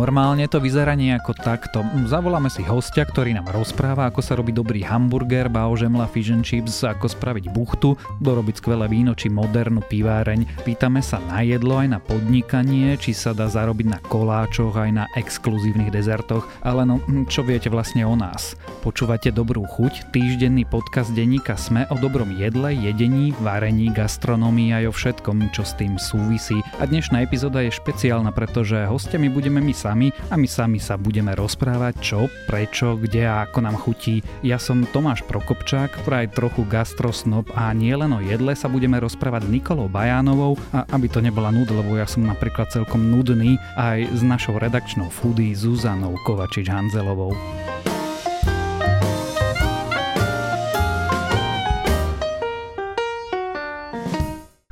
normálne to vyzerá nejako takto. Zavoláme si hostia, ktorý nám rozpráva, ako sa robí dobrý hamburger, baožemla, fish and chips, ako spraviť buchtu, dorobiť skvelé víno či modernú piváreň. Pýtame sa na jedlo aj na podnikanie, či sa dá zarobiť na koláčoch aj na exkluzívnych dezertoch, ale no čo viete vlastne o nás? Počúvate Dobrú chuť, týždenný podcast denníka Sme o dobrom jedle, jedení, varení, gastronomii aj o všetkom, čo s tým súvisí. A dnešná epizóda je špeciálna, pretože hostiami budeme my sami a my sami sa budeme rozprávať čo, prečo, kde a ako nám chutí. Ja som Tomáš Prokopčák, vraj trochu gastrosnob a nie len o jedle sa budeme rozprávať s Nikolou Bajánovou a aby to nebola nuda, lebo ja som napríklad celkom nudný aj s našou redakčnou foodie Zuzanou Kovačič-Hanzelovou.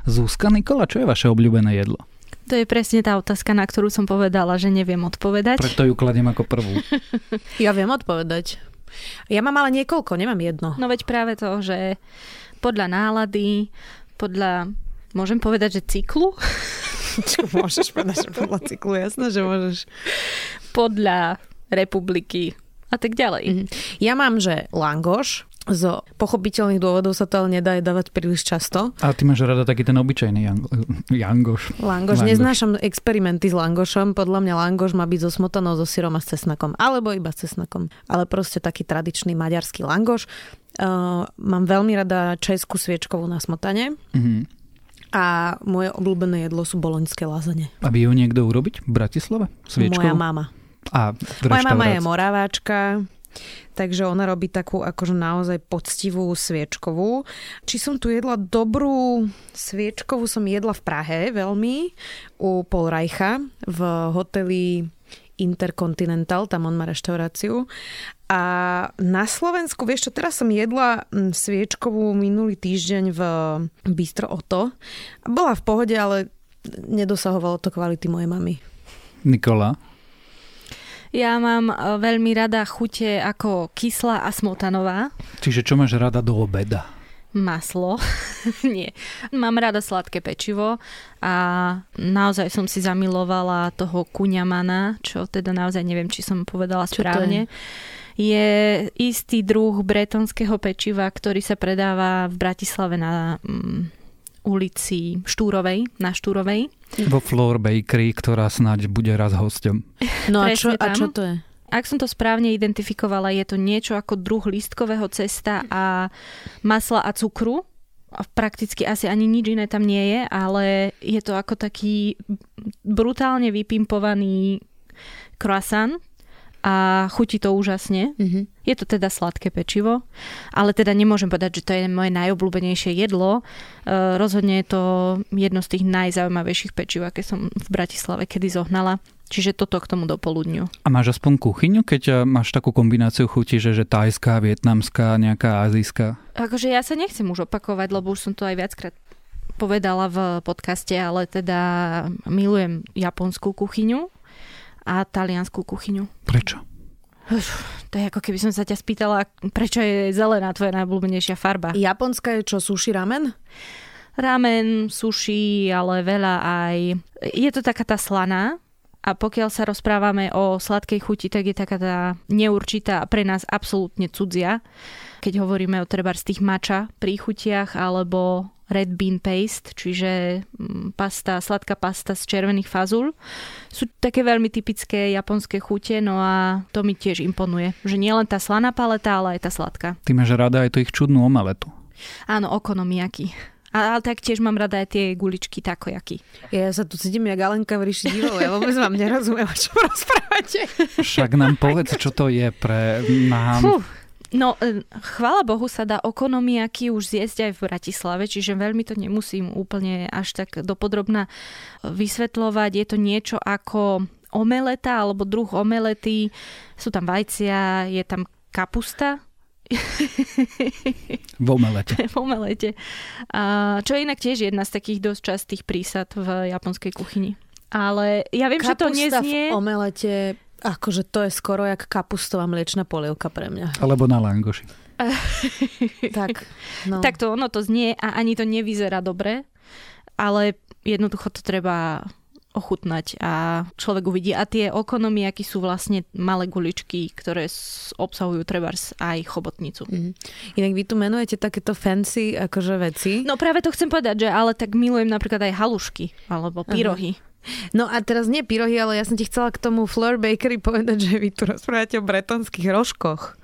Zuzka Nikola, čo je vaše obľúbené jedlo? To je presne tá otázka, na ktorú som povedala, že neviem odpovedať. Preto ju kladiem ako prvú. ja viem odpovedať. Ja mám ale niekoľko, nemám jedno. No veď práve to, že podľa nálady, podľa, môžem povedať, že cyklu? Čo môžeš povedať, že podľa cyklu, jasné, že môžeš. Podľa republiky a tak ďalej. Mm-hmm. Ja mám, že langoš, z pochopiteľných dôvodov sa to ale nedá dávať príliš často. A ty máš rada taký ten obyčajný jang- jangoš. Langoš. langoš. Neznášam experimenty s langošom. Podľa mňa langoš má byť so smotanou, so syrom a s cesnakom. Alebo iba s cesnakom. Ale proste taký tradičný maďarský langoš. Uh, mám veľmi rada českú sviečkovú na smotane. Mm-hmm. A moje obľúbené jedlo sú boloňské lázanie. A vie ju niekto urobiť v Bratislave? Sviečkovú? Moja mama. A Moja mama je moraváčka, takže ona robí takú akože naozaj poctivú sviečkovú. Či som tu jedla dobrú sviečkovú, som jedla v Prahe veľmi u Polrajcha v hoteli Intercontinental, tam on má reštauráciu. A na Slovensku, vieš čo, teraz som jedla mm, sviečkovú minulý týždeň v Bistro Oto. Bola v pohode, ale nedosahovalo to kvality mojej mamy. Nikola? Ja mám e, veľmi rada chute ako kyslá a smotanová. Čiže čo máš rada do obeda? Maslo. Nie. Mám rada sladké pečivo a naozaj som si zamilovala toho kuňamana, čo teda naozaj neviem, či som povedala čo správne. Je? je istý druh bretonského pečiva, ktorý sa predáva v Bratislave na mm, ulici Štúrovej, na Štúrovej. Vo Floor Bakery, ktorá snáď bude raz hostom. No a čo, a čo to je? Ak som to správne identifikovala, je to niečo ako druh lístkového cesta a masla a cukru. Prakticky asi ani nič iné tam nie je, ale je to ako taký brutálne vypimpovaný croissant, a chutí to úžasne. Mm-hmm. Je to teda sladké pečivo, ale teda nemôžem povedať, že to je moje najobľúbenejšie jedlo. E, rozhodne je to jedno z tých najzaujímavejších pečiv, aké som v Bratislave kedy zohnala. Čiže toto k tomu dopoludňu. A máš aspoň kuchyňu, keď e, máš takú kombináciu chuti, že, že tajská, vietnamská, nejaká azijská? Akože ja sa nechcem už opakovať, lebo už som to aj viackrát povedala v podcaste, ale teda milujem japonskú kuchyňu a taliansku kuchyňu. Prečo? To je ako keby som sa ťa spýtala, prečo je zelená tvoja najobľúbenejšia farba. Japonska je čo, sushi ramen? Ramen, sushi, ale veľa aj... Je to taká tá slaná, a pokiaľ sa rozprávame o sladkej chuti, tak je taká tá neurčitá pre nás absolútne cudzia. Keď hovoríme o treba z tých mača príchutiach alebo red bean paste, čiže mm, pasta, sladká pasta z červených fazul. Sú také veľmi typické japonské chute, no a to mi tiež imponuje. Že nie len tá slaná paleta, ale aj tá sladká. Ty máš rada aj to ich čudnú omeletu. Áno, okonomiaky. A, ale taktiež mám rada aj tie guličky takojaky. Ja sa tu cítim jak Alenka v ríši divov, ja vôbec vám nerozumiem, o čom rozprávate. Však nám povedz, čo to je pre nám. Fuh. No, e, chvála Bohu sa dá okonomiaky už zjesť aj v Bratislave, čiže veľmi to nemusím úplne až tak dopodrobná vysvetľovať. Je to niečo ako omeleta alebo druh omelety. Sú tam vajcia, je tam kapusta, v omelete. v omelete. A čo je inak tiež jedna z takých dosť častých prísad v japonskej kuchyni. Ale ja viem, Kapusta že to neznie... v omelete Akože to je skoro jak kapustová mliečna polievka pre mňa. Alebo na langoši. tak, no. tak to ono to znie a ani to nevyzerá dobre, ale jednoducho to treba ochutnať a človek uvidí. A tie okonomiaky sú vlastne malé guličky, ktoré obsahujú trebárs aj chobotnicu. Mm. Inak vy tu menujete takéto fancy akože veci. No práve to chcem povedať, že ale tak milujem napríklad aj halušky alebo pyrohy. Aha. No a teraz nie pyrohy, ale ja som ti chcela k tomu Fleur Bakery povedať, že vy tu rozprávate o bretonských rožkoch.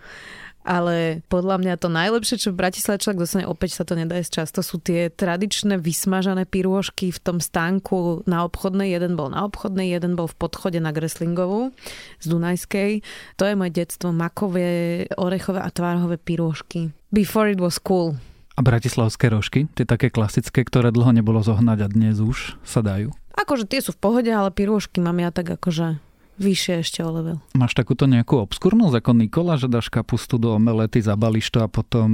Ale podľa mňa to najlepšie, čo v Bratislave človek dostane, opäť sa to nedá jesť často, sú tie tradičné vysmažané pyrôžky v tom stánku na obchodnej. Jeden bol na obchodnej, jeden bol v podchode na Greslingovú z Dunajskej. To je moje detstvo. Makové, orechové a tvárhové pyrôžky. Before it was cool. A bratislavské rožky, tie také klasické, ktoré dlho nebolo zohnať a dnes už sa dajú? Akože tie sú v pohode, ale pirôžky mám ja tak akože vyššie ešte o level. Máš takúto nejakú obskúrnosť ako Nikola, že dáš kapustu do omelety, zabališ to a potom...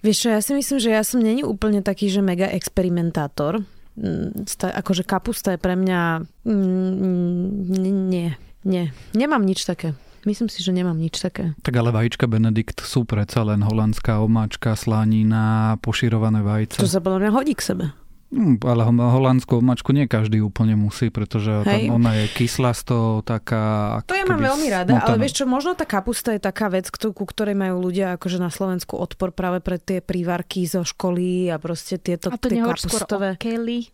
Vieš čo, ja si myslím, že ja som není úplne taký, že mega experimentátor. Mm, akože kapusta je pre mňa... Mm, nie, nie. Nemám nič také. Myslím si, že nemám nič také. Tak ale vajíčka Benedikt sú predsa len holandská omáčka, slánina, poširované vajce. To sa podľa mňa hodí k sebe. Mm, ale holandskú mačku nie každý úplne musí, pretože tam ona je kyslasto, taká... To ja mám veľmi rada, ale vieš čo, možno tá kapusta je taká vec, ku ktorej majú ľudia akože na Slovensku odpor práve pre tie prívarky zo školy a proste tieto a to tie kapustové. O keli?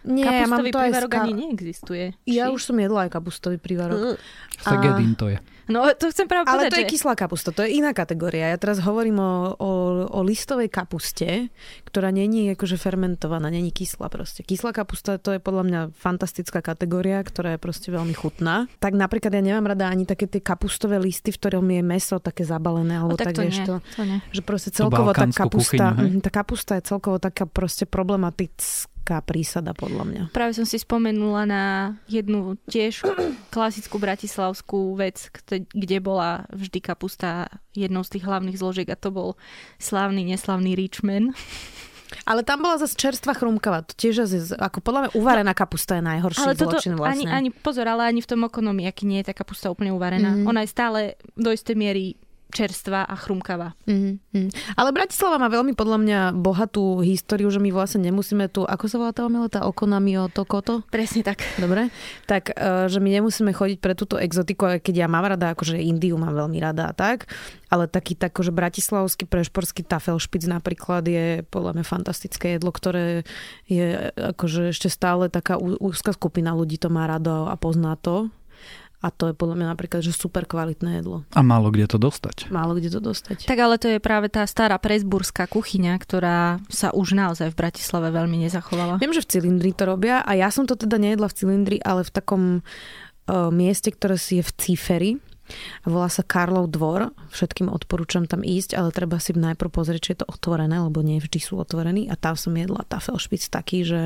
Nie, Kapustový ja mám to prívarok aj ska... ani neexistuje. Ja či? už som jedla aj kapustový prívarok. Uh. Segedin to je. No to chcem práve Ale povedať, to je kyslá kapusta, to je iná kategória. Ja teraz hovorím o, o, o listovej kapuste, ktorá není akože fermentovaná, není kyslá proste. Kyslá kapusta to je podľa mňa fantastická kategória, ktorá je proste veľmi chutná. Tak napríklad ja nemám rada ani také tie kapustové listy, v ktorom je meso také zabalené, alebo tak, tak to vieš nie, to, to nie. že proste celkovo tá kapusta, kuchyňu, tá kapusta je celkovo taká proste problematická taká prísada podľa mňa. Práve som si spomenula na jednu tiež klasickú bratislavskú vec, kde bola vždy kapusta jednou z tých hlavných zložiek a to bol slávny, neslavný Richman. Ale tam bola zase čerstvá chrumkava. To tiež zase, ako podľa mňa uvarená kapusta je najhorší ale toto, zločin vlastne. Ani, ani, pozor, ale ani v tom aký nie je tá kapusta úplne uvarená. Mm-hmm. Ona je stále do istej miery čerstvá a chrumkavá. Mm-hmm. Ale Bratislava má veľmi podľa mňa bohatú históriu, že my vlastne nemusíme tu, ako sa volá tá omeleta, okonami o to koto? Presne tak. Dobre, tak e, že my nemusíme chodiť pre túto exotiku, keď ja mám rada, akože Indiu mám veľmi rada a tak, ale taký tak, že bratislavský prešporský tafelšpic napríklad je podľa mňa fantastické jedlo, ktoré je akože ešte stále taká úzka skupina ľudí to má rado a pozná to a to je podľa mňa napríklad, že super kvalitné jedlo. A málo kde to dostať. Málo kde to dostať. Tak ale to je práve tá stará presburská kuchyňa, ktorá sa už naozaj v Bratislave veľmi nezachovala. Viem, že v cylindri to robia a ja som to teda nejedla v cylindri, ale v takom uh, mieste, ktoré si je v Cíferi. Volá sa Karlov dvor. Všetkým odporúčam tam ísť, ale treba si najprv pozrieť, či je to otvorené, lebo nie vždy sú otvorení. A tam som jedla tafelšpic taký, že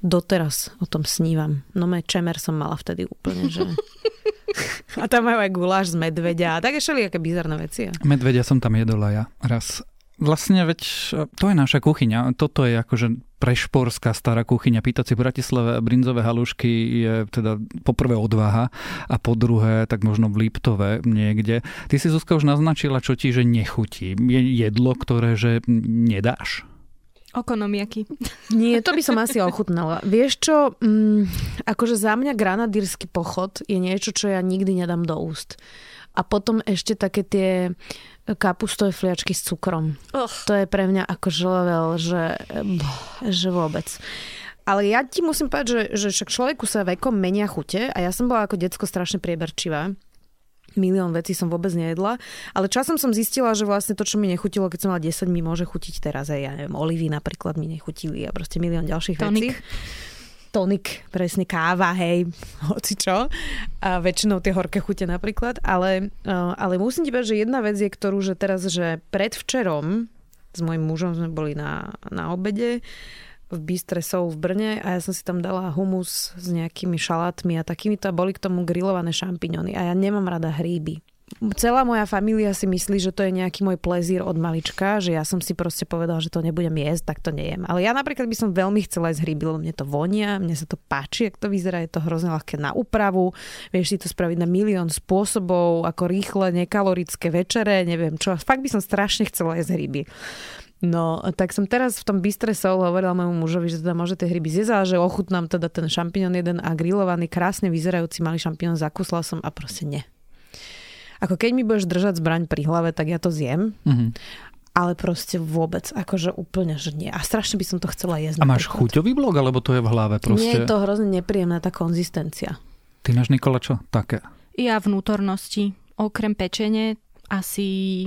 doteraz o tom snívam. No me čemer som mala vtedy úplne, že A tam majú aj guláš z medvedia a také všelijaké bizarné veci. Medvedia som tam jedol aj ja raz. Vlastne veď to je naša kuchyňa. Toto je akože prešporská stará kuchyňa. Pýtať si v Bratislave brinzové halušky je teda poprvé odvaha a po druhé tak možno v Liptove niekde. Ty si Zuzka už naznačila, čo ti že nechutí. Je jedlo, ktoré že nedáš? Okonomiaky. Nie, to by som asi ochutnala. Vieš čo, mm, akože za mňa granadírsky pochod je niečo, čo ja nikdy nedám do úst. A potom ešte také tie kapustové fliačky s cukrom. Uh. To je pre mňa akože level, že, že vôbec. Ale ja ti musím povedať, že, že však človeku sa vekom menia chute a ja som bola ako decko strašne prieberčivá milión vecí som vôbec nejedla. Ale časom som zistila, že vlastne to, čo mi nechutilo, keď som mala 10, mi môže chutiť teraz aj, ja neviem, olivy napríklad mi nechutili a proste milión ďalších Tonik. vecí tonik, presne káva, hej, hoci čo. A väčšinou tie horké chute napríklad. Ale, ale musím ti povedať, že jedna vec je, ktorú, že teraz, že predvčerom s mojim mužom sme boli na, na obede v Bystre Soul v Brne a ja som si tam dala humus s nejakými šalátmi a takýmito a boli k tomu grillované šampiňony a ja nemám rada hríby. Celá moja família si myslí, že to je nejaký môj plezír od malička, že ja som si proste povedala, že to nebudem jesť, tak to nejem. Ale ja napríklad by som veľmi chcela jesť hríby, lebo mne to vonia, mne sa to páči, ak to vyzerá, je to hrozne ľahké na úpravu, vieš si to spraviť na milión spôsobov, ako rýchle, nekalorické večere, neviem čo. Fakt by som strašne chcela jesť hríby. No, tak som teraz v tom Bystre Soul hovorila môjmu mužovi, že teda môže tie hryby zjesť, ale že ochutnám teda ten šampión jeden a grillovaný, krásne vyzerajúci malý šampión, zakúsla som a proste nie. Ako keď mi budeš držať zbraň pri hlave, tak ja to zjem. Mhm. Ale proste vôbec, akože úplne, že nie. A strašne by som to chcela jesť. A máš napríklad. chuťový blok, alebo to je v hlave proste? Nie je to hrozne nepríjemná tá konzistencia. Ty máš, Nikola, čo? Také. Ja vnútornosti, okrem pečene, asi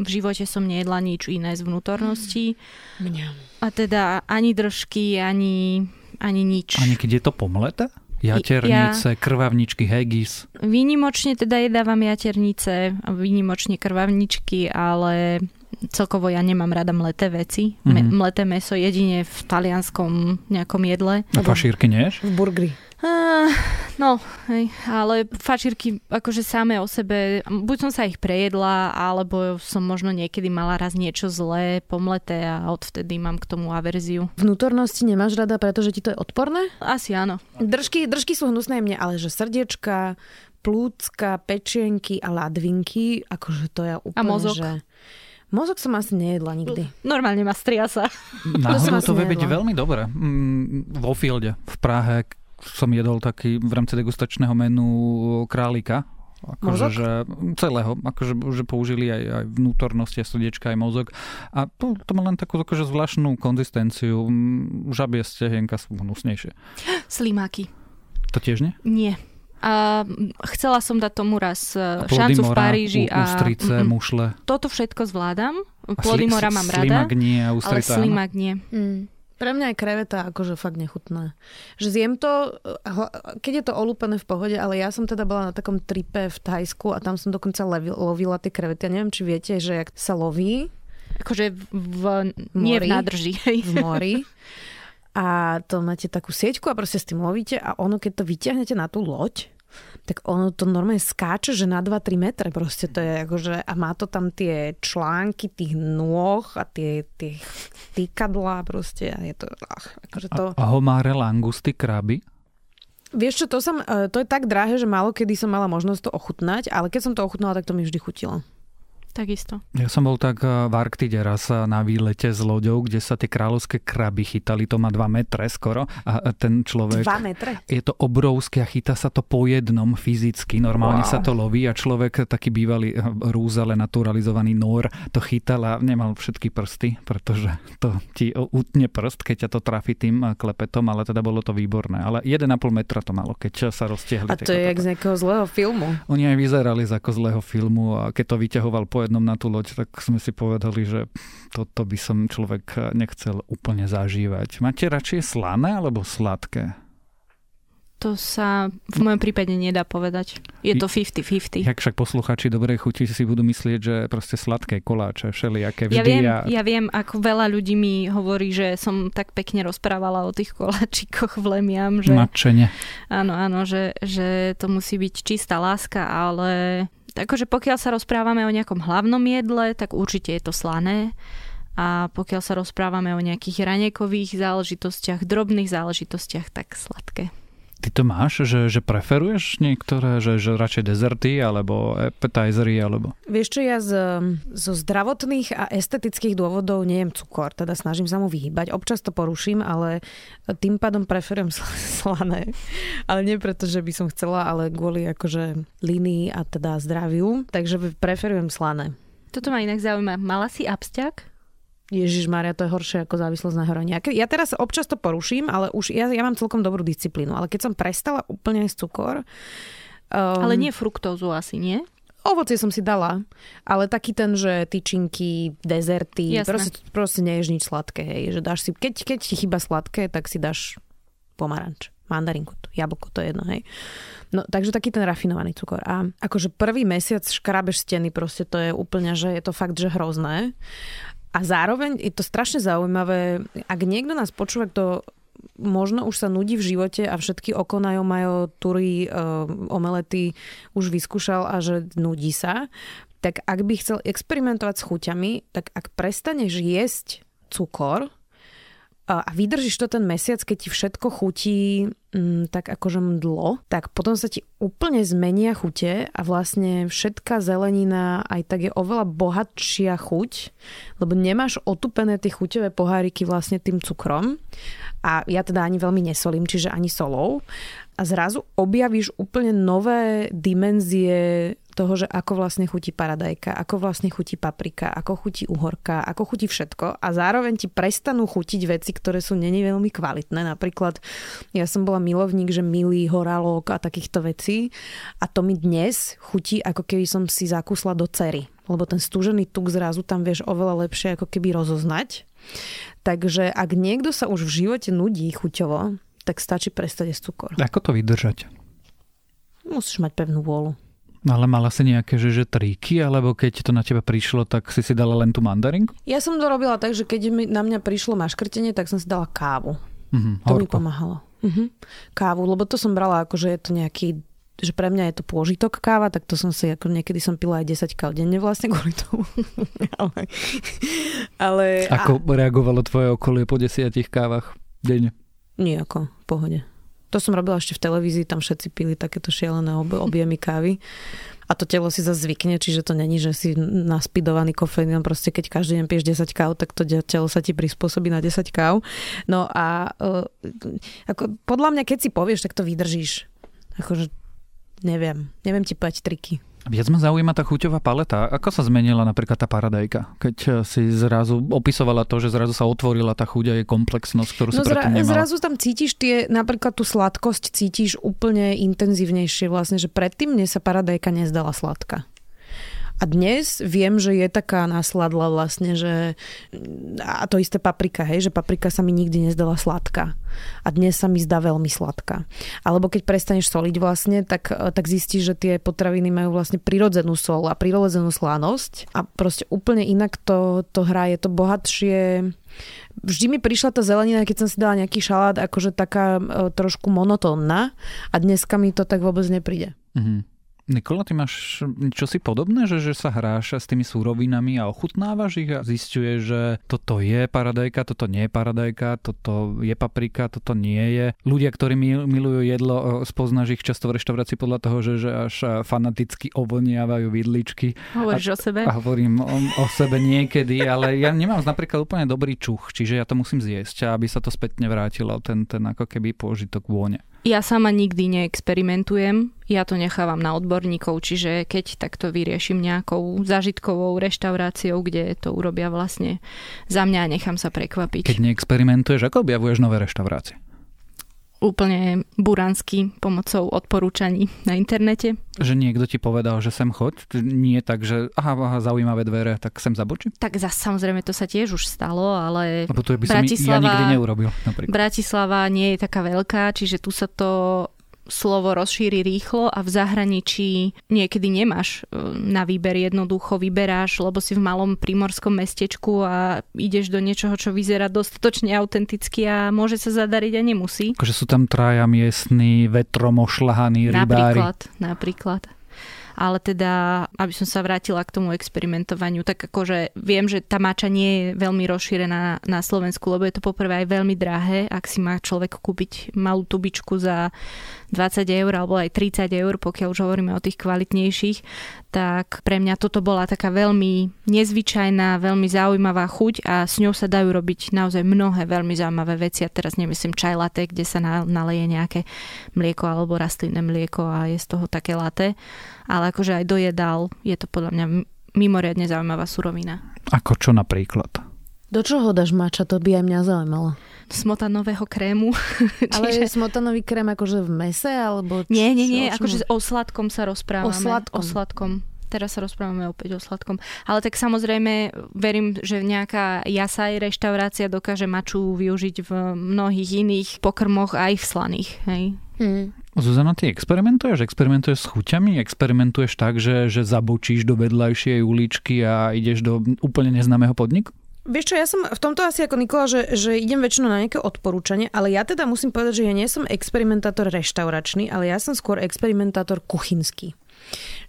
v živote som nejedla nič iné z vnútornosti. Mňam. A teda ani držky, ani, ani nič. A niekedy je to pomleté? Jaternice, krvavničky, haggis. Výnimočne teda jedávam jaternice, výnimočne krvavničky, ale celkovo ja nemám rada mleté veci. Me, Mhm. mleté meso jedine v talianskom nejakom jedle. A fašírky nieš? V burgeri. Uh, no, hej, ale fačírky akože samé o sebe, buď som sa ich prejedla, alebo som možno niekedy mala raz niečo zlé, pomleté a odvtedy mám k tomu averziu. Vnútornosti nemáš rada, pretože ti to je odporné? Asi áno. Držky, držky sú hnusné mne, ale že srdiečka, plúcka, pečienky a ladvinky, akože to je úplne, mozog? že... Mozog som asi nejedla nikdy. Normálne ma striasa. Náhodou som to asi vie byť veľmi dobré. Mm, vo Fielde v Prahe som jedol taký v rámci degustačného menu králika. Akože, že celého, akože že použili aj, aj vnútornosti, aj srdiečka, aj mozog. A to, to má len takú akože zvláštnu konzistenciu. Žabie stehienka sú hnusnejšie. Slimáky. To tiež nie? Nie. A chcela som dať tomu raz e, A plody šancu v mora, Paríži ú- a ústrice, mm, mm, mušle. toto všetko zvládam. A Plody mora mám rada, Slimak nie a ale ústrica. áno. slimák nie. Mm. Pre mňa je kreveta akože fakt nechutná. Že zjem to, hla- keď je to olúpené v pohode, ale ja som teda bola na takom tripe v Thajsku a tam som dokonca lovila tie krevety. Ja neviem, či viete, že jak sa loví Akože v, nie v Mori? nádrži. hej. v mori a to máte takú sieťku a proste s tým lovíte a ono, keď to vyťahnete na tú loď, tak ono to normálne skáče, že na 2-3 metre proste to je akože, a má to tam tie články tých nôh a tie, tie týkadlá proste a je to, ach, akože to... A, a homáre, langusty, kraby? Vieš čo, to, som, e, to je tak drahé, že málo kedy som mala možnosť to ochutnať, ale keď som to ochutnala, tak to mi vždy chutilo. Takisto. Ja som bol tak eh, v Arktide raz eh, na výlete s loďou, kde sa tie kráľovské kraby chytali, to má 2 metre skoro a ten človek... 2 metre? Je to obrovské a chytá sa to po jednom fyzicky. Normálne Wow. sa to loví a človek, taký bývalý eh, rúzale naturalizovaný nor, to chytal a nemal všetky prsty, pretože to ti utne prst, keď ťa to trafi tým eh, klepetom, ale teda bolo to výborné. Ale 1,5 metra to malo, keď sa roztiahli. A to je jak z nejakého zlého filmu. Oni aj vyzerali z ako zlého filmu a keď to vyťahoval po jednom na tú loď, tak sme si povedali, že toto by som človek nechcel úplne zažívať. Máte radšej slané alebo sladké? To sa v mojom prípade nedá povedať. Je to 50-50. Jak však posluchači dobrej chuti si budú myslieť, že proste sladké koláče, všelijaké vždy. Ja viem, a... ja viem, ako veľa ľudí mi hovorí, že som tak pekne rozprávala o tých koláčikoch v Lemiam, že Nadšene. áno, áno, že, že to musí byť čistá láska, ale akože pokiaľ sa rozprávame o nejakom hlavnom jedle, tak určite je to slané. A pokiaľ sa rozprávame o nejakých ranekových záležitostiach, drobných záležitostiach, tak sladké. Ty to máš, že, že preferuješ niektoré, že, že radšej dezerty alebo appetizery alebo... Vieš čo, ja z, zo zdravotných a estetických dôvodov nejem cukor, teda snažím sa mu vyhýbať. Občas to poruším, ale tým pádom preferujem sl- slané. Ale nie preto, že by som chcela, ale kvôli akože línii a teda zdraviu. Takže preferujem slané. Toto ma inak zaujíma. Mala si absťak? Ježiš Maria, to je horšie ako závislosť na heroíne. Ja, teraz občas to poruším, ale už ja, ja mám celkom dobrú disciplínu. Ale keď som prestala úplne jesť cukor... Um, Ale nie fruktózu asi, nie? Ovocie som si dala, ale taký ten, že tyčinky, dezerty, proste, proste neješ nič sladké, hej, že dáš si, keď, keď ti chýba sladké, tak si dáš pomaranč, mandarinku, jablko, to je jedno, hej. No, takže taký ten rafinovaný cukor. A akože prvý mesiac škrabeš steny, proste to je úplne, že je to fakt, že hrozné. A zároveň je to strašne zaujímavé, ak niekto nás počúva, kto možno už sa nudí v živote a všetky okonajo majú tury, uh, omelety už vyskúšal a že nudí sa, tak ak by chcel experimentovať s chuťami, tak ak prestaneš jesť cukor, a vydržíš to ten mesiac, keď ti všetko chutí mm, tak akože mdlo, tak potom sa ti úplne zmenia chute a vlastne všetká zelenina aj tak je oveľa bohatšia chuť, lebo nemáš otupené tie chuťové poháriky vlastne tým cukrom. A ja teda ani veľmi nesolím, čiže ani solou. A zrazu objavíš úplne nové dimenzie toho, že ako vlastne chutí paradajka, ako vlastne chutí paprika, ako chutí uhorka, ako chutí všetko a zároveň ti prestanú chutiť veci, ktoré sú není veľmi kvalitné. Napríklad ja som bola milovník, že milý horálok a takýchto vecí a to mi dnes chutí, ako keby som si zakusla do cery lebo ten stúžený tuk zrazu tam vieš oveľa lepšie ako keby rozoznať. Takže ak niekto sa už v živote nudí chuťovo, tak stačí prestať jesť cukor. Ako to vydržať? Musíš mať pevnú vôľu. Ale mala si nejaké že, že triky, alebo keď to na teba prišlo, tak si si dala len tú mandarinku? Ja som to robila tak, že keď mi, na mňa prišlo maškrtenie, tak som si dala kávu. Mhm, To horko. mi pomáhalo. Mhm. Kávu, lebo to som brala ako, že je to nejaký že pre mňa je to pôžitok káva, tak to som si, ako niekedy som pila aj 10 káv denne vlastne kvôli tomu. ale, ale Ako reagovalo tvoje okolie po desiatich kávach denne? Nijako, v pohode. To som robila ešte v televízii, tam všetci pili takéto šialené ob- objemy kávy. A to telo si zase zvykne, čiže to není, že si naspidovaný kofeínom. Proste keď každý deň piješ 10 káv, tak to telo sa ti prispôsobí na 10 káv. No a uh, ako, podľa mňa, keď si povieš, tak to vydržíš. Akože neviem. Neviem ti povedať triky. Viac ma zaujíma tá chuťová paleta. Ako sa zmenila napríklad tá paradajka? Keď eh, si zrazu opisovala to, že zrazu sa otvorila tá chuť a je komplexnosť, ktorú No predtým zra- nemala. zrazu tam cítiš tie, napríklad tú sladkosť cítiš úplne intenzívnejšie vlastne, že predtým mne sa paradajka nezdala sladká. A dnes viem, že je taká nasladla vlastne, že a to isté paprika, hej, že paprika sa mi nikdy nezdala sladká. A dnes sa mi zdá veľmi sladká. Alebo keď prestaneš soliť vlastne, tak, tak zistíš, že tie potraviny majú vlastne prirodzenú sol a prirodzenú slanosť a proste úplne inak to, to hrá, je to bohatšie vždy mi prišla tá zelenina, keď som si dala nejaký šalát, akože taká e, trošku monotónna a dneska mi to tak vôbec nepríde. Mhm. Nikola, ty máš čosi podobné, že, že sa hráš s tými súrovinami a ochutnávaš ich a zistuješ, že toto je paradajka, toto nie je paradajka, toto je paprika, toto nie je. Ľudia, ktorí mil- milujú jedlo, spoznáš ich často v reštaurácii podľa toho, že, že až fanaticky ovoniavajú vidličky. Hovoríš o sebe? A hovorím o, o sebe niekedy, ale ja nemám napríklad úplne dobrý čuch, čiže ja to musím zjesť, aby sa to spätne vrátilo, ten, ten ako keby pôžitok vône. Ja sama nikdy neexperimentujem, ja to nechávam na odborníkov, čiže keď takto vyriešim nejakou zážitkovou reštauráciou, kde to urobia vlastne za mňa a nechám sa prekvapiť. Keď neexperimentuješ, ako objavuješ nové reštaurácie? Úplne buransky pomocou odporúčaní na internete. Že niekto ti povedal, že sem choď, nie tak, že aha, aha zaujímavé dvere, tak sem zabočím? Tak zase samozrejme to sa tiež už stalo, ale Lebo to by som Bratislava- ja nikdy neurobil. Napríklad. Bratislava nie je taká veľká, čiže tu sa to slovo rozšíri rýchlo a v zahraničí niekedy nemáš e, na výber jednoducho, vyberáš, lebo si v malom primorskom mestečku a ideš do niečoho, čo vyzerá dostatočne autenticky a môže sa zadariť a nemusí. Akože sú tam traja miestni, vetrom ošľahaní rybári. Napríklad, napríklad. Ale teda, aby som sa vrátila k tomu experimentovaniu, tak akože viem, že tá mača nie je veľmi rozšírená na Slovensku, lebo je to poprvé aj veľmi drahé, ak si má človek kúpiť malú tubičku za 20 eur alebo aj 30 eur, pokiaľ už hovoríme o tých kvalitnejších, tak pre mňa toto bola taká veľmi nezvyčajná, veľmi zaujímavá chuť a s ňou sa dajú robiť naozaj mnohé veľmi zaujímavé veci. A teraz nemyslím čaj latte, kde sa na- naleje nejaké mlieko alebo rastlinné mlieko a je z toho také latte, ale akože aj do jedál je to podľa mňa mimoriadne zaujímavá surovina. Ako čo napríklad? Do čoho dáš mača? To by aj mňa zaujímalo. Smotanového krému. Ale Čiže... je smotanový krém akože v mese? Alebo č- Nie, nie, nie, o akože o sladkom sa rozprávame. O sladkom. O sladkom. Teraz sa rozprávame opäť o sladkom. Ale tak samozrejme verím, že nejaká jasaj reštaurácia dokáže maču využiť v mnohých iných pokrmoch aj v slaných. Hej. Hm. Zuzana, ty experimentuješ? Experimentuješ s chuťami? Experimentuješ tak, že, že zabočíš do vedľajšej uličky a ideš do úplne neznámeho podniku? Vieš čo, ja som v tomto asi ako Nikola, že, že idem väčšinou na nejaké odporúčanie, ale ja teda musím povedať, že ja nie som experimentátor reštauračný, ale ja som skôr experimentátor kuchynský.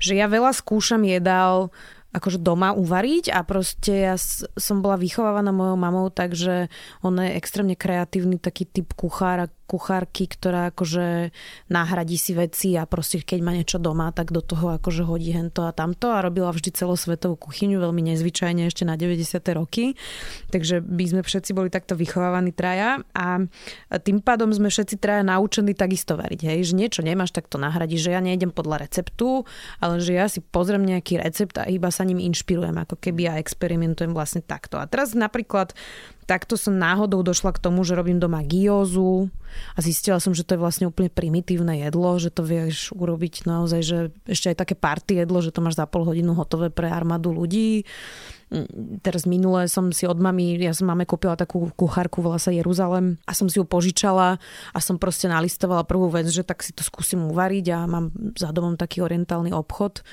Že ja veľa skúšam jedál akože doma uvariť a proste ja som bola vychovávaná mojou mamou, takže ona je extrémne kreatívny taký typ kuchára, kuchárky, ktorá akože nahradí si veci a proste keď má niečo doma, tak do toho akože hodí hento a tamto a robila vždy celosvetovú kuchyňu, veľmi nezvyčajne ešte na 90. roky. Takže by sme všetci boli takto vychovávaní traja a tým pádom sme všetci traja naučení takisto variť. Hej? Že niečo nemáš, tak to nahradí. Že ja nejdem podľa receptu, ale že ja si pozriem nejaký recept a iba sa ním inšpirujem, ako keby ja experimentujem vlastne takto. A teraz napríklad takto som náhodou došla k tomu, že robím doma gyózu a zistila som, že to je vlastne úplne primitívne jedlo, že to vieš urobiť naozaj, že ešte aj také party jedlo, že to máš za pol hodinu hotové pre armádu ľudí. Teraz minule som si od mami, ja som máme kúpila takú kuchárku, volá sa Jeruzalem a som si ju požičala a som proste nalistovala prvú vec, že tak si to skúsim uvariť a mám za domom taký orientálny obchod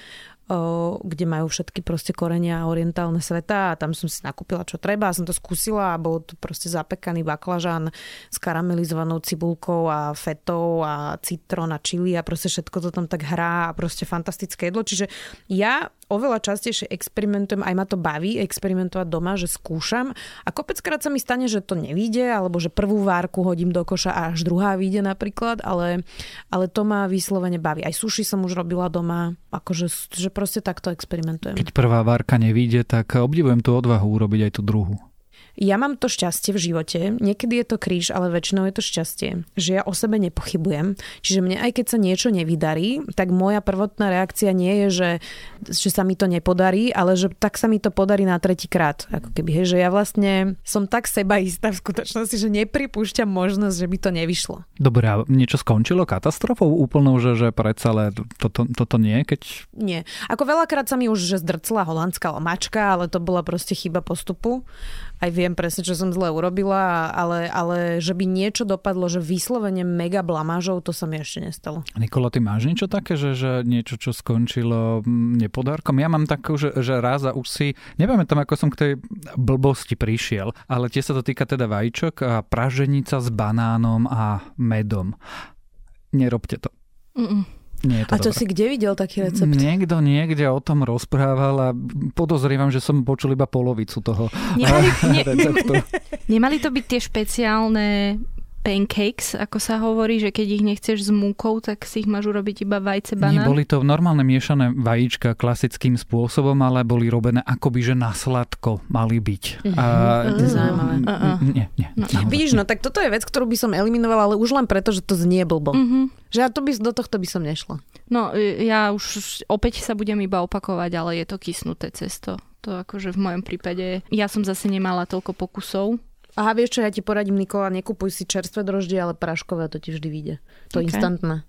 kde majú všetky proste korenia orientálne sveta a tam som si nakúpila čo treba a som to skúsila a bol to proste zapekaný baklažán s karamelizovanou cibulkou a fetou a citrón a čili a proste všetko to tam tak hrá a proste fantastické jedlo. Čiže ja oveľa častejšie experimentujem, aj ma to baví experimentovať doma, že skúšam a kopeckrát sa mi stane, že to nevíde, alebo že prvú várku hodím do koša a až druhá vyjde napríklad, ale, ale to ma vyslovene baví. Aj suši som už robila doma, akože že proste takto experimentujem. Keď prvá várka nevíde, tak obdivujem tú odvahu urobiť aj tú druhú. Ja mám to šťastie v živote, niekedy je to kríž, ale väčšinou je to šťastie, že ja o sebe nepochybujem. Čiže mne aj keď sa niečo nevydarí, tak moja prvotná reakcia nie je, že, že sa mi to nepodarí, ale že tak sa mi to podarí na tretíkrát. Ako keby, hej, že ja vlastne som tak sebaistá v skutočnosti, že nepripúšťam možnosť, že by to nevyšlo. Dobre, a niečo skončilo katastrofou úplnou, že, že predsa ale toto, toto nie, keď... Nie. Ako veľakrát sa mi už že zdrcla holandská lomačka, ale to bola proste chyba postupu aj viem presne, čo som zle urobila, ale, ale že by niečo dopadlo, že vyslovene mega blamážov, to sa mi ešte nestalo. Nikola, ty máš niečo také, že, že niečo, čo skončilo mm, nepodárkom? Ja mám takú, že, že raz a už si, nepamätám, ako som k tej blbosti prišiel, ale tie sa to týka teda vajíčok a praženica s banánom a medom. Nerobte to. Mm-mm. Nie je to a to dobré. si kde videl taký recept? Niekto niekde o tom rozprával a podozrievam, že som počul iba polovicu toho nemali, ne, receptu. Nemali to byť tie špeciálne pancakes, ako sa hovorí, že keď ich nechceš s múkou, tak si ich máš urobiť iba vajce, banán? Nie, boli to normálne miešané vajíčka klasickým spôsobom, ale boli robené akoby, že na sladko mali byť. Uh-huh. A, to je zaujímavé. Uh-uh. Nie, nie. No. Vidíš, no tak toto je vec, ktorú by som eliminovala, ale už len preto, že to znie blbo. Uh-huh. Že ja to by, do tohto by som nešla. No, ja už opäť sa budem iba opakovať, ale je to kysnuté cesto. To akože v mojom prípade, ja som zase nemala toľko pokusov, Aha, vieš čo, ja ti poradím, Nikola, nekupuj si čerstvé droždie, ale práškové, to ti vždy vyjde. To okay. instantné.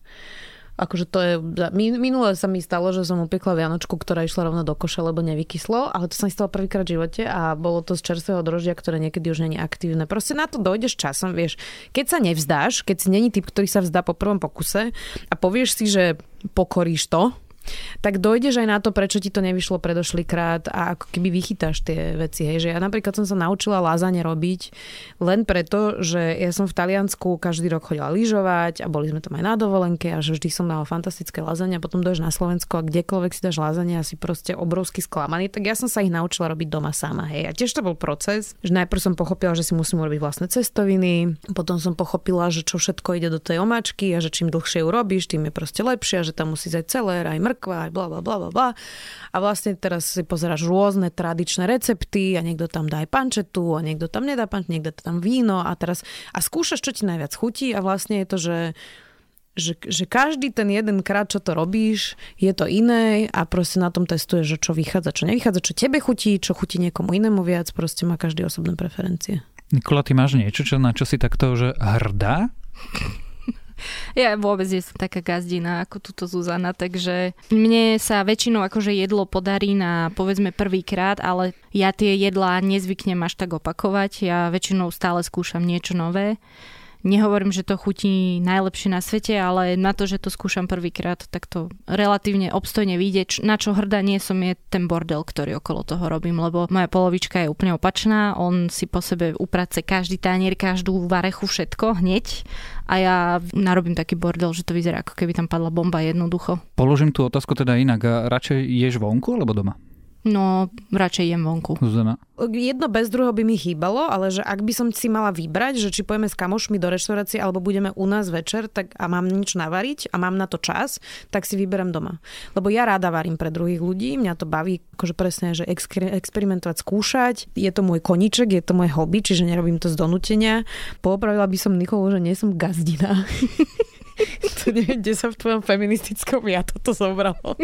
Akože to je, minule sa mi stalo, že som upiekla vianočku, ktorá išla rovno do koša, lebo nevykyslo, ale to sa mi stalo prvýkrát v živote a bolo to z čerstvého droždia, ktoré niekedy už není aktívne. Proste na to dojdeš časom, vieš. Keď sa nevzdáš, keď si není typ, ktorý sa vzdá po prvom pokuse a povieš si, že pokoríš to, tak dojdeš aj na to, prečo ti to nevyšlo predošlý krát a ako keby vychytáš tie veci. Hej. Že ja napríklad som sa naučila lázane robiť len preto, že ja som v Taliansku každý rok chodila lyžovať a boli sme tam aj na dovolenke a že vždy som dala fantastické lázanie a potom dojdeš na Slovensko a kdekoľvek si dáš lázanie a si proste obrovsky sklamaný, tak ja som sa ich naučila robiť doma sama. Hej. A tiež to bol proces, že najprv som pochopila, že si musím urobiť vlastné cestoviny, potom som pochopila, že čo všetko ide do tej omačky a že čím dlhšie ju robíš, tým je proste lepšie a že tam musí zať celé aj mrk aj bla, bla, bla, bla, bla. A vlastne teraz si pozeráš rôzne tradičné recepty a niekto tam dá aj pančetu a niekto tam nedá pančetu, niekto tam víno a teraz a skúšaš, čo ti najviac chutí a vlastne je to, že že, že každý ten jeden krát, čo to robíš, je to iné a proste na tom testuješ, že čo vychádza, čo nevychádza, čo tebe chutí, čo chutí niekomu inému viac, proste má každý osobné preferencie. Nikola, ty máš niečo, čo, na čo si takto že hrdá? Ja vôbec nie som taká gazdina ako túto Zuzana, takže mne sa väčšinou akože jedlo podarí na povedzme prvýkrát, ale ja tie jedlá nezvyknem až tak opakovať. Ja väčšinou stále skúšam niečo nové. Nehovorím, že to chutí najlepšie na svete, ale na to, že to skúšam prvýkrát, tak to relatívne obstojne vyjde. Na čo hrdá nie som je ten bordel, ktorý okolo toho robím, lebo moja polovička je úplne opačná. On si po sebe uprace každý tanier, každú varechu, všetko hneď a ja narobím taký bordel, že to vyzerá ako keby tam padla bomba jednoducho. Položím tú otázku teda inak. Radšej ješ vonku alebo doma? No, radšej jem vonku. Zuzana? Jedno bez druhého by mi chýbalo, ale že ak by som si mala vybrať, že či pojeme s kamošmi do reštaurácie alebo budeme u nás večer tak a mám nič navariť a mám na to čas, tak si vyberám doma. Lebo ja rada varím pre druhých ľudí, mňa to baví akože presne, že experimentovať, skúšať. Je to môj koniček, je to moje hobby, čiže nerobím to z donútenia. Popravila by som Nikolu, že nie som gazdina. to neviem, kde sa v tvojom feministickom ja toto zobralo.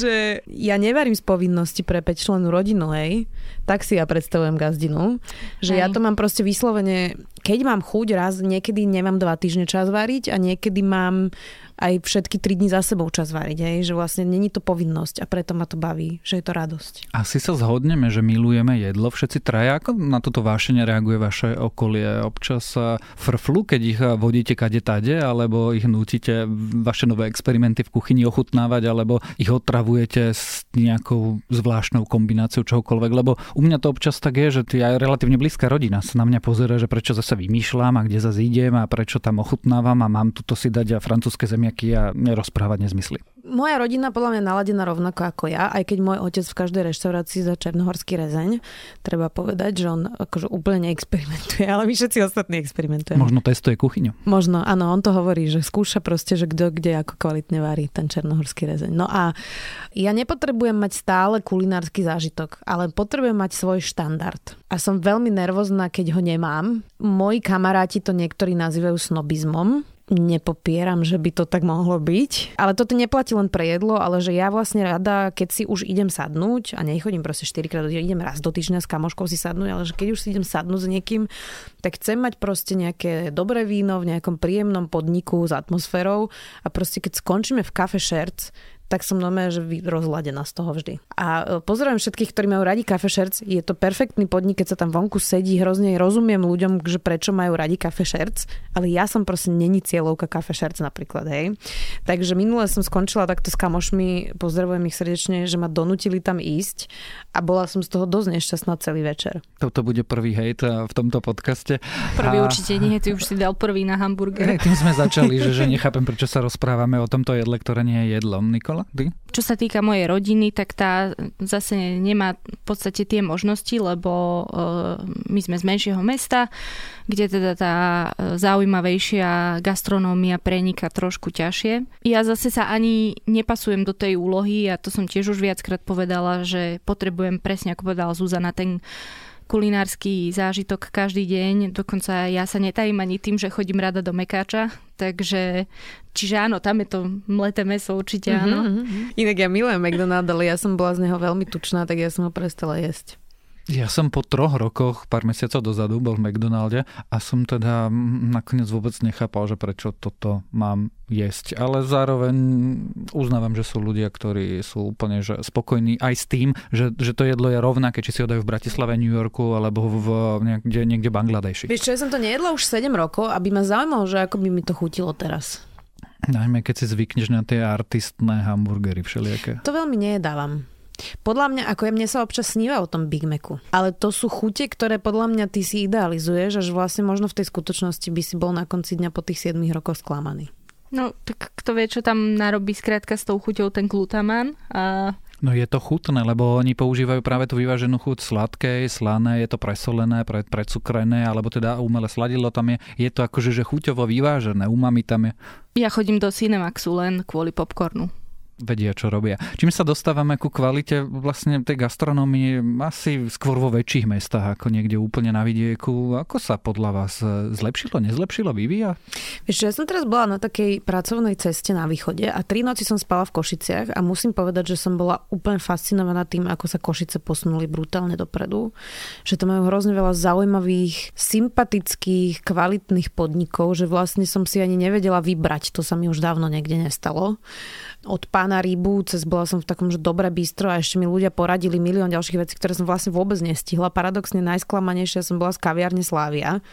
že ja nevarím z povinnosti pre 5 členú rodinu, hej. Tak si ja predstavujem gazdinu. Že hej. ja to mám proste vyslovene, keď mám chuť raz, niekedy nemám dva týždne čas variť a niekedy mám aj všetky tri dni za sebou čas variť, hej? že vlastne není to povinnosť a preto ma to baví, že je to radosť. Asi sa zhodneme, že milujeme jedlo všetci traja. Ako na toto vášenie reaguje vaše okolie? Občas frflu, keď ich vodíte kade tade, alebo ich nutíte vaše nové experimenty v kuchyni ochutnávať, alebo ich otravujete s nejakou zvláštnou kombináciou čohokoľvek, lebo u mňa to občas tak je, že aj relatívne blízka rodina sa na mňa pozera, že prečo zase vymýšľam a kde zase idem a prečo tam ochutnávam a mám tu si dať a francúzske zemi nejaký a nerozprávať nezmysly. Moja rodina podľa mňa naladená rovnako ako ja, aj keď môj otec v každej reštaurácii za černohorský rezeň, treba povedať, že on akože úplne neexperimentuje, ale my všetci ostatní experimentujeme. Možno testuje kuchyňu. Možno, áno, on to hovorí, že skúša proste, že kto kde ako kvalitne varí ten černohorský rezeň. No a ja nepotrebujem mať stále kulinársky zážitok, ale potrebujem mať svoj štandard. A som veľmi nervózna, keď ho nemám. Moji kamaráti to niektorí nazývajú snobizmom, nepopieram, že by to tak mohlo byť. Ale toto neplatí len pre jedlo, ale že ja vlastne rada, keď si už idem sadnúť a nechodím proste 4 krát idem raz do týždňa s kamoškou si sadnúť, ale že keď už si idem sadnúť s niekým, tak chcem mať proste nejaké dobré víno v nejakom príjemnom podniku s atmosférou a proste keď skončíme v kafe Šerc, tak som normálne, že rozladená z toho vždy. A e, pozdravujem všetkých, ktorí majú radi kafe šerc. Je to perfektný podnik, keď sa tam vonku sedí, hrozne rozumiem ľuďom, že prečo majú radi kafe šerc, ale ja som proste není cieľovka kafe šerc napríklad, hej. Takže minule som skončila takto s kamošmi, pozdravujem ich srdečne, že ma donútili tam ísť a bola som z toho dosť nešťastná celý večer. Toto bude prvý hejt v tomto podcaste. Prvý a... určite nie, ty už si dal prvý na hamburger. Tým sme začali, že, že nechápem, prečo sa rozprávame o tomto jedle, ktoré nie je jedlom. Nikola? Ty? Čo sa týka mojej rodiny, tak tá zase nemá v podstate tie možnosti, lebo uh, my sme z menšieho mesta, kde teda tá e, zaujímavejšia gastronómia prenika trošku ťažšie. Ja zase sa ani nepasujem do tej úlohy a to som tiež už viackrát povedala, že potrebujem presne, ako povedala Zuzana, ten kulinársky zážitok každý deň. Dokonca ja sa netajím ani tým, že chodím rada do Mekáča. Takže, čiže áno, tam je to mleté meso určite áno. Mm-hmm. Inak ja milujem McDonald, ale ja som bola z neho veľmi tučná, tak ja som ho prestala jesť. Ja som po troch rokoch, pár mesiacov dozadu, bol v McDonalde a som teda nakoniec vôbec nechápal, že prečo toto mám jesť. Ale zároveň uznávam, že sú ľudia, ktorí sú úplne že spokojní aj s tým, že, že to jedlo je rovnaké, či si ho dajú v Bratislave, New Yorku alebo v niekde, niekde Bangladeši. Vieš čo, ja som to nejedla už 7 rokov, aby ma zaujímalo, že ako by mi to chutilo teraz. Najmä keď si zvykneš na tie artistné hamburgery všelijaké. To veľmi nejedávam. Podľa mňa, ako je, mne sa občas sníva o tom Big Macu. Ale to sú chute, ktoré podľa mňa ty si idealizuješ, až vlastne možno v tej skutočnosti by si bol na konci dňa po tých 7 rokoch sklamaný. No, tak kto vie, čo tam narobí skrátka s tou chuťou ten glutamán a No je to chutné, lebo oni používajú práve tú vyváženú chuť sladkej, slané, je to presolené, pre, precukrené, alebo teda umelé sladidlo tam je. Je to akože že chuťovo vyvážené, umami tam je. Ja chodím do Cinemaxu len kvôli popcornu vedia, čo robia. Čím sa dostávame ku kvalite vlastne tej gastronómie asi skôr vo väčších mestách ako niekde úplne na vidieku. Ako sa podľa vás zlepšilo, nezlepšilo, vyvíja? Vieš, ja som teraz bola na takej pracovnej ceste na východe a tri noci som spala v Košiciach a musím povedať, že som bola úplne fascinovaná tým, ako sa Košice posunuli brutálne dopredu. Že to majú hrozne veľa zaujímavých, sympatických, kvalitných podnikov, že vlastne som si ani nevedela vybrať. To sa mi už dávno niekde nestalo od pána Rybu, cez bola som v takom, že dobré bistro a ešte mi ľudia poradili milión ďalších vecí, ktoré som vlastne vôbec nestihla. Paradoxne najsklamanejšia som bola z kaviarne Slávia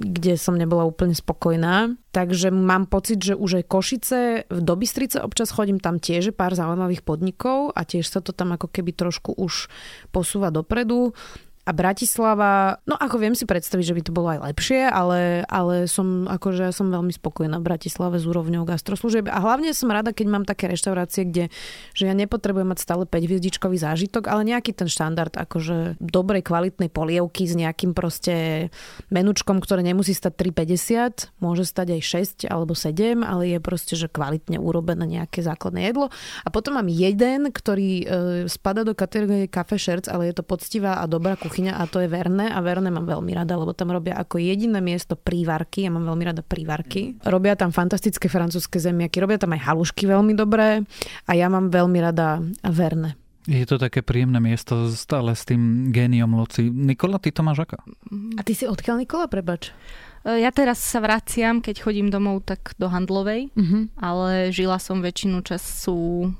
kde som nebola úplne spokojná. Takže mám pocit, že už aj Košice, v Dobystrice občas chodím tam tiež pár zaujímavých podnikov a tiež sa to tam ako keby trošku už posúva dopredu. A Bratislava, no ako viem si predstaviť, že by to bolo aj lepšie, ale, ale som, akože som veľmi spokojná v Bratislave s úrovňou gastroslužieb. A hlavne som rada, keď mám také reštaurácie, kde že ja nepotrebujem mať stále 5 hviezdičkový zážitok, ale nejaký ten štandard akože dobrej kvalitnej polievky s nejakým proste menučkom, ktoré nemusí stať 3,50, môže stať aj 6 alebo 7, ale je proste, že kvalitne urobené nejaké základné jedlo. A potom mám jeden, ktorý e, spada do kategórie kafe šerc, ale je to poctivá a dobrá a to je Verné a Verné mám veľmi rada, lebo tam robia ako jediné miesto prívarky, ja mám veľmi rada prívarky. Robia tam fantastické francúzske zemiaky, robia tam aj halušky veľmi dobré a ja mám veľmi rada Verné. Je to také príjemné miesto stále s tým géniom loci. Nikola, ty to máš ako? A ty si odkiaľ Nikola, prebač? E, ja teraz sa vraciam, keď chodím domov, tak do Handlovej, uh-huh. ale žila som väčšinu času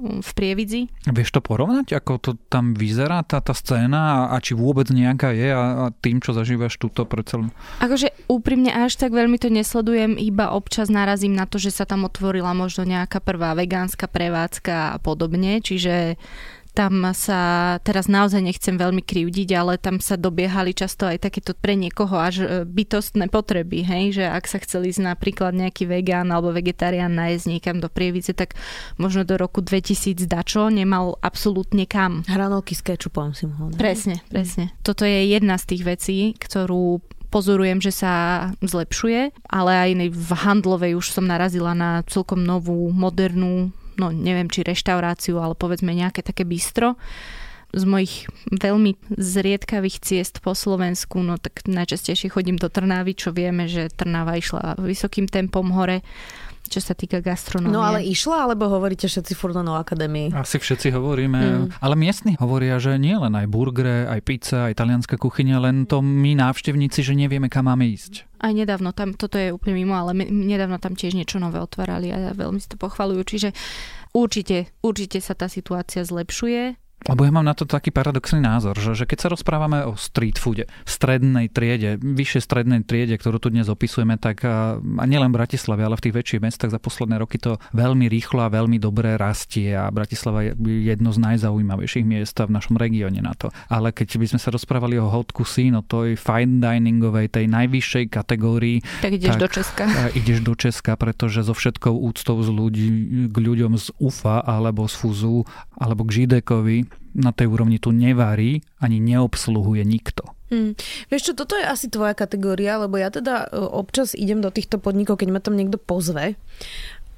v Prievidzi. Vieš to porovnať, ako to tam vyzerá, tá, tá scéna a, a či vôbec nejaká je a, a tým, čo zažívaš túto pre celú? Akože úprimne až tak veľmi to nesledujem, iba občas narazím na to, že sa tam otvorila možno nejaká prvá vegánska prevádzka a podobne, čiže tam sa teraz naozaj nechcem veľmi krivdiť, ale tam sa dobiehali často aj takéto pre niekoho až e, bytostné potreby, hej, že ak sa chceli ísť napríklad nejaký vegán alebo vegetarián nájsť niekam do Prievice, tak možno do roku 2000 dačo nemal absolútne kam. Hranolky s kečupom si mohol. Presne, presne. Toto je jedna z tých vecí, ktorú pozorujem, že sa zlepšuje, ale aj v handlovej už som narazila na celkom novú, modernú no neviem, či reštauráciu, ale povedzme nejaké také bistro z mojich veľmi zriedkavých ciest po Slovensku, no tak najčastejšie chodím do Trnávy, čo vieme, že Trnava išla vysokým tempom hore čo sa týka gastronómie. No ale išla, alebo hovoríte všetci furt o akadémii? Asi všetci hovoríme, mm. ale miestni hovoria, že nie len aj burgere, aj pizza, aj talianská kuchyňa, len to my návštevníci, že nevieme, kam máme ísť. Aj nedávno tam, toto je úplne mimo, ale nedávno tam tiež niečo nové otvárali a veľmi si to pochvalujú. Čiže určite, určite sa tá situácia zlepšuje lebo ja mám na to taký paradoxný názor, že, že keď sa rozprávame o street foode, strednej triede, vyššej strednej triede, ktorú tu dnes opisujeme, tak a, a nielen v Bratislave, ale v tých väčších mestách za posledné roky to veľmi rýchlo a veľmi dobre rastie a Bratislava je jedno z najzaujímavejších miest v našom regióne na to. Ale keď by sme sa rozprávali o hot cuisine, o tej fine diningovej, tej najvyššej kategórii, tak ideš tak, do Česka. Ideš do Česka, pretože so všetkou úctou z ľudí, k ľuďom z UFA alebo z Fuzu alebo k Židekovi na tej úrovni tu nevarí ani neobsluhuje nikto. Hmm. Vieš čo, toto je asi tvoja kategória, lebo ja teda e, občas idem do týchto podnikov, keď ma tam niekto pozve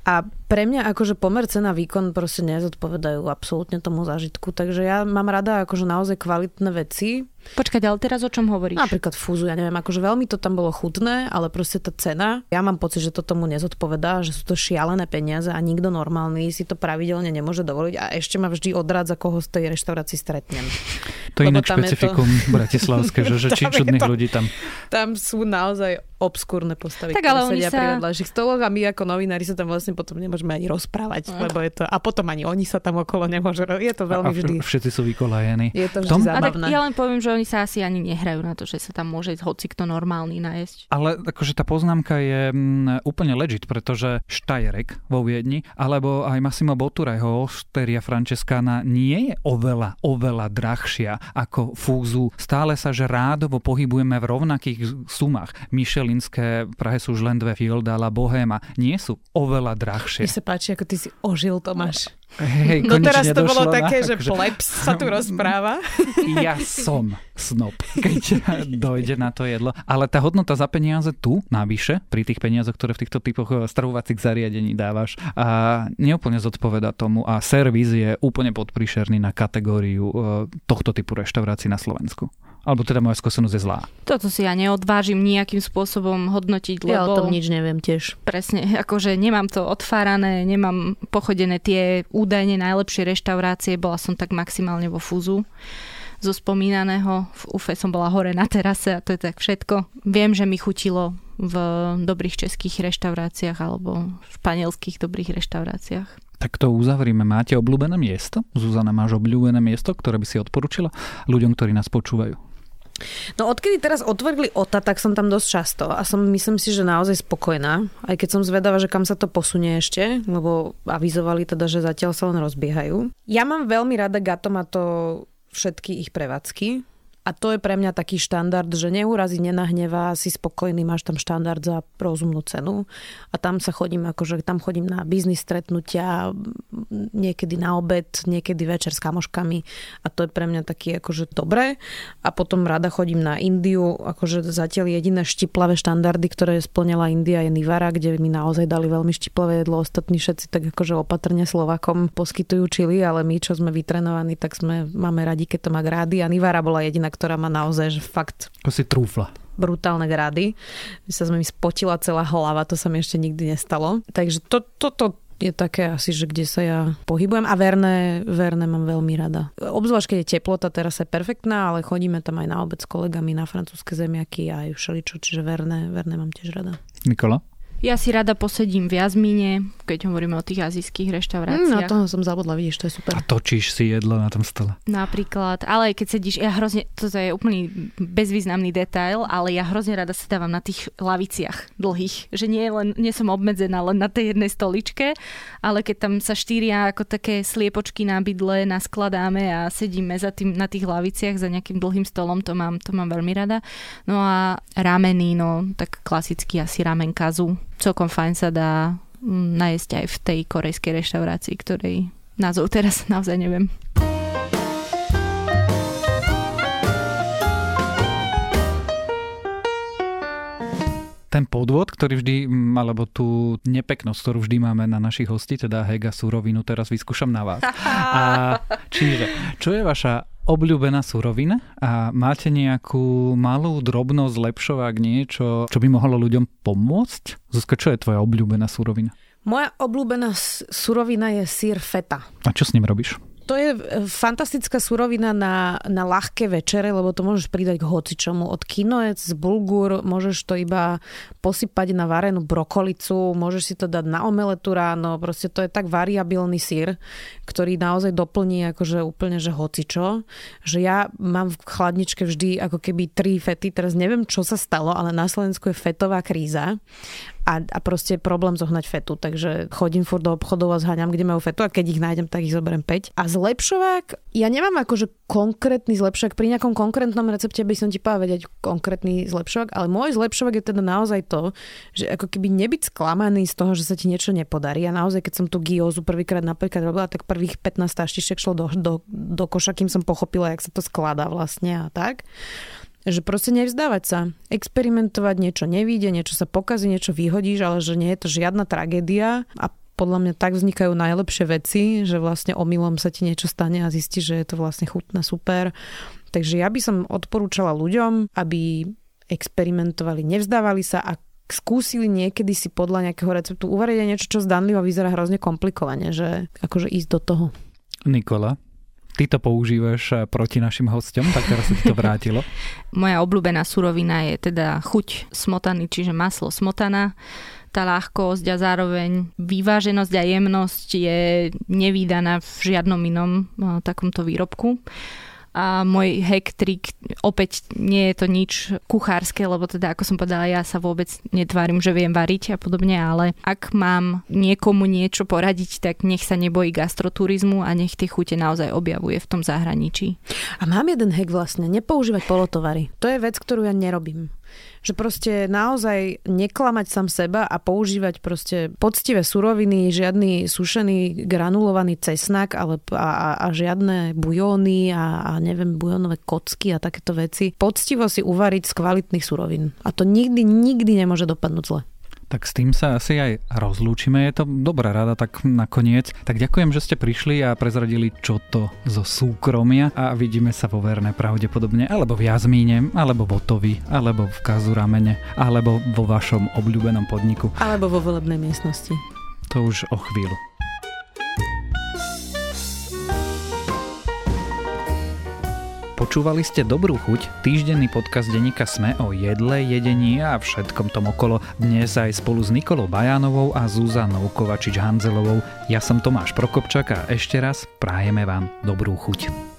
a pre mňa akože pomer cena výkon proste nezodpovedajú absolútne tomu zážitku, takže ja mám rada akože naozaj kvalitné veci. Počkať, ale teraz o čom hovoríš? Napríklad fúzu, ja neviem, akože veľmi to tam bolo chutné, ale proste tá cena, ja mám pocit, že to tomu nezodpovedá, že sú to šialené peniaze a nikto normálny si to pravidelne nemôže dovoliť a ešte ma vždy odrádza, koho z tej reštaurácii stretnem. To je iné špecifikum to... bratislavské, že, že či čudných to, ľudí tam. Tam sú naozaj obskúrne postavy, tak, ale sedia sa... pri vedľajších stoloch a my ako novinári sa tam vlastne potom nemôžeme ani rozprávať, no. lebo je to, a potom ani oni sa tam okolo nemôžu, je to veľmi a vždy. Všetci sú vykolajení. Je to vždy tom... zábavné. A tak ja len poviem, že oni sa asi ani nehrajú na to, že sa tam môže hoci kto normálny nájsť. Ale akože tá poznámka je mm, úplne legit, pretože Štajerek vo Viedni, alebo aj Massimo Bottureho Osteria Francescana nie je oveľa, oveľa drahšia ako Fúzu. Stále sa, že rádovo pohybujeme v rovnakých sumách. Michelin Žilinské, v Prahe sú už len dve Fieldala, Bohéma, nie sú oveľa drahšie. Sa páči, ako ty si ožil, Tomáš. Hej, no teraz to bolo také, na, že akože... plebs sa tu rozpráva. Ja som snob, keď dojde na to jedlo. Ale tá hodnota za peniaze tu, navyše, pri tých peniazoch, ktoré v týchto typoch eh, stravovacích zariadení dávaš, a neúplne zodpoveda tomu a servis je úplne podpríšerný na kategóriu eh, tohto typu reštaurácií na Slovensku. Alebo teda moja skúsenosť je zlá. Toto si ja neodvážim nejakým spôsobom hodnotiť, lebo... Ja o tom nič neviem tiež. Presne, akože nemám to otvárané, nemám pochodené tie údajne najlepšie reštaurácie, bola som tak maximálne vo Fúzu zo spomínaného. V UFE som bola hore na terase a to je tak všetko. Viem, že mi chutilo v dobrých českých reštauráciách alebo v španielských dobrých reštauráciách. Tak to uzavrime. Máte obľúbené miesto? Zuzana, máš obľúbené miesto, ktoré by si odporúčila ľuďom, ktorí nás počúvajú? No odkedy teraz otvorili OTA, tak som tam dosť často a som myslím si, že naozaj spokojná. Aj keď som zvedavá, že kam sa to posunie ešte, lebo avizovali teda, že zatiaľ sa len rozbiehajú. Ja mám veľmi rada Gato všetky ich prevádzky A to je pre mňa taký štandard, že neurazí, nenahnevá, si spokojný, máš tam štandard za rozumnú cenu. A tam sa chodím, akože tam chodím na biznis stretnutia, niekedy na obed, niekedy večer s kamoškami. A to je pre mňa taký akože dobré. A potom rada chodím na Indiu, akože zatiaľ jediné štiplavé štandardy, ktoré splnila India je Nivara, kde mi naozaj dali veľmi štiplavé jedlo. Ostatní všetci tak akože opatrne Slovakom poskytujú čili, ale my, čo sme vytrenovaní, tak sme, máme radi, keď to má grády. A Nivara bola jediná, ktorá má naozaj, že fakt... Ako si trúfla brutálne grady. My sa mi spotila celá hlava, to sa mi ešte nikdy nestalo. Takže to, toto je také asi, že kde sa ja pohybujem a verné, verné mám veľmi rada. Obzvlášť, keď je teplota, teraz je perfektná, ale chodíme tam aj na obec s kolegami na francúzske zemiaky a aj všeličo, čiže verné, verné mám tiež rada. Nikola? Ja si rada posedím v jazmíne, keď hovoríme o tých azijských reštauráciách. Mm, na toho som zabudla, vidíš, to je super. A točíš si jedlo na tom stole. Napríklad, ale keď sedíš, ja hrozne, toto je úplný bezvýznamný detail, ale ja hrozne rada sedávam na tých laviciach dlhých, že nie, len, nie som obmedzená len na tej jednej stoličke, ale keď tam sa štyria ako také sliepočky na bydle naskladáme a sedíme za tým, na tých laviciach za nejakým dlhým stolom, to mám, to mám veľmi rada. No a rameny, no tak klasicky asi ramen kazu celkom fajn sa dá mm, najesť aj v tej korejskej reštaurácii, ktorej názov teraz naozaj neviem. ten podvod, ktorý vždy, mm, alebo tú nepeknosť, ktorú vždy máme na našich hosti, teda Hega surovinu, teraz vyskúšam na vás. A čiže, čo je vaša obľúbená surovina a máte nejakú malú drobnosť, zlepšovák, niečo, čo by mohlo ľuďom pomôcť? Zuzka, čo je tvoja obľúbená surovina? Moja obľúbená surovina je sír feta. A čo s ním robíš? To je e, fantastická surovina na, na ľahké večere, lebo to môžeš pridať k hocičomu. Od kinoec z bulgur môžeš to iba posypať na varenú brokolicu, môžeš si to dať na omeletu ráno, proste to je tak variabilný sír, ktorý naozaj doplní akože úplne, že hocičo, že ja mám v chladničke vždy ako keby tri fety, teraz neviem, čo sa stalo, ale na Slovensku je fetová kríza a, a proste problém zohnať fetu, takže chodím furt do obchodov a zháňam, kde majú fetu a keď ich nájdem, tak ich zoberiem 5. A zlepšovák, ja nemám akože konkrétny zlepšovák, pri nejakom konkrétnom recepte by som ti povedať vedieť konkrétny zlepšovák, ale môj zlepšovák je teda naozaj to, že ako keby nebyť sklamaný z toho, že sa ti niečo nepodarí. A naozaj, keď som tu giozu prvýkrát napríklad robila, tak prvých 15 taštiček šlo do, do, do koša, kým som pochopila, jak sa to skladá vlastne a tak. Že proste nevzdávať sa. Experimentovať, niečo nevíde, niečo sa pokazí, niečo vyhodíš, ale že nie je to žiadna tragédia a podľa mňa tak vznikajú najlepšie veci, že vlastne omylom sa ti niečo stane a zistíš, že je to vlastne chutné, super. Takže ja by som odporúčala ľuďom, aby experimentovali, nevzdávali sa a skúsili niekedy si podľa nejakého receptu uvariť niečo, čo zdanlivo vyzerá hrozne komplikovane, že akože ísť do toho. Nikola, ty to používaš eh, proti našim hostom, tak teraz sa ti to vrátilo. Moja obľúbená surovina je teda chuť smotany, čiže maslo smotana. Tá ľahkosť a zároveň vyváženosť a jemnosť je nevýdaná v žiadnom inom eh, takomto výrobku a môj hack trick, opäť nie je to nič kuchárske, lebo teda ako som povedala, ja sa vôbec netvárim, že viem variť a podobne, ale ak mám niekomu niečo poradiť, tak nech sa nebojí gastroturizmu a nech tie chute naozaj objavuje v tom zahraničí. A mám jeden hack vlastne, nepoužívať polotovary. To je vec, ktorú ja nerobím že proste naozaj neklamať sám seba a používať proste poctivé suroviny, žiadny sušený granulovaný cesnak ale, a, a, a žiadne bujóny a, a neviem, bujónové kocky a takéto veci. Poctivo si uvariť z kvalitných surovín. A to nikdy, nikdy nemôže dopadnúť zle. Tak s tým sa asi aj rozlúčime. Je to dobrá rada tak nakoniec. Tak ďakujem, že ste prišli a prezradili čo to zo súkromia a vidíme sa vo verné pravdepodobne alebo v Jazmíne, alebo v Otovi, alebo v Kazuramene, alebo vo vašom obľúbenom podniku. Alebo vo volebnej miestnosti. To už o chvíľu. Počúvali ste Dobrú chuť, týždenný podcast denníka Sme o jedle, jedení a všetkom tom okolo. Dnes aj spolu s Nikolou Bajánovou a Zuzanou Kovačič-Hanzelovou. Ja som Tomáš Prokopčak a ešte raz prajeme vám dobrú chuť.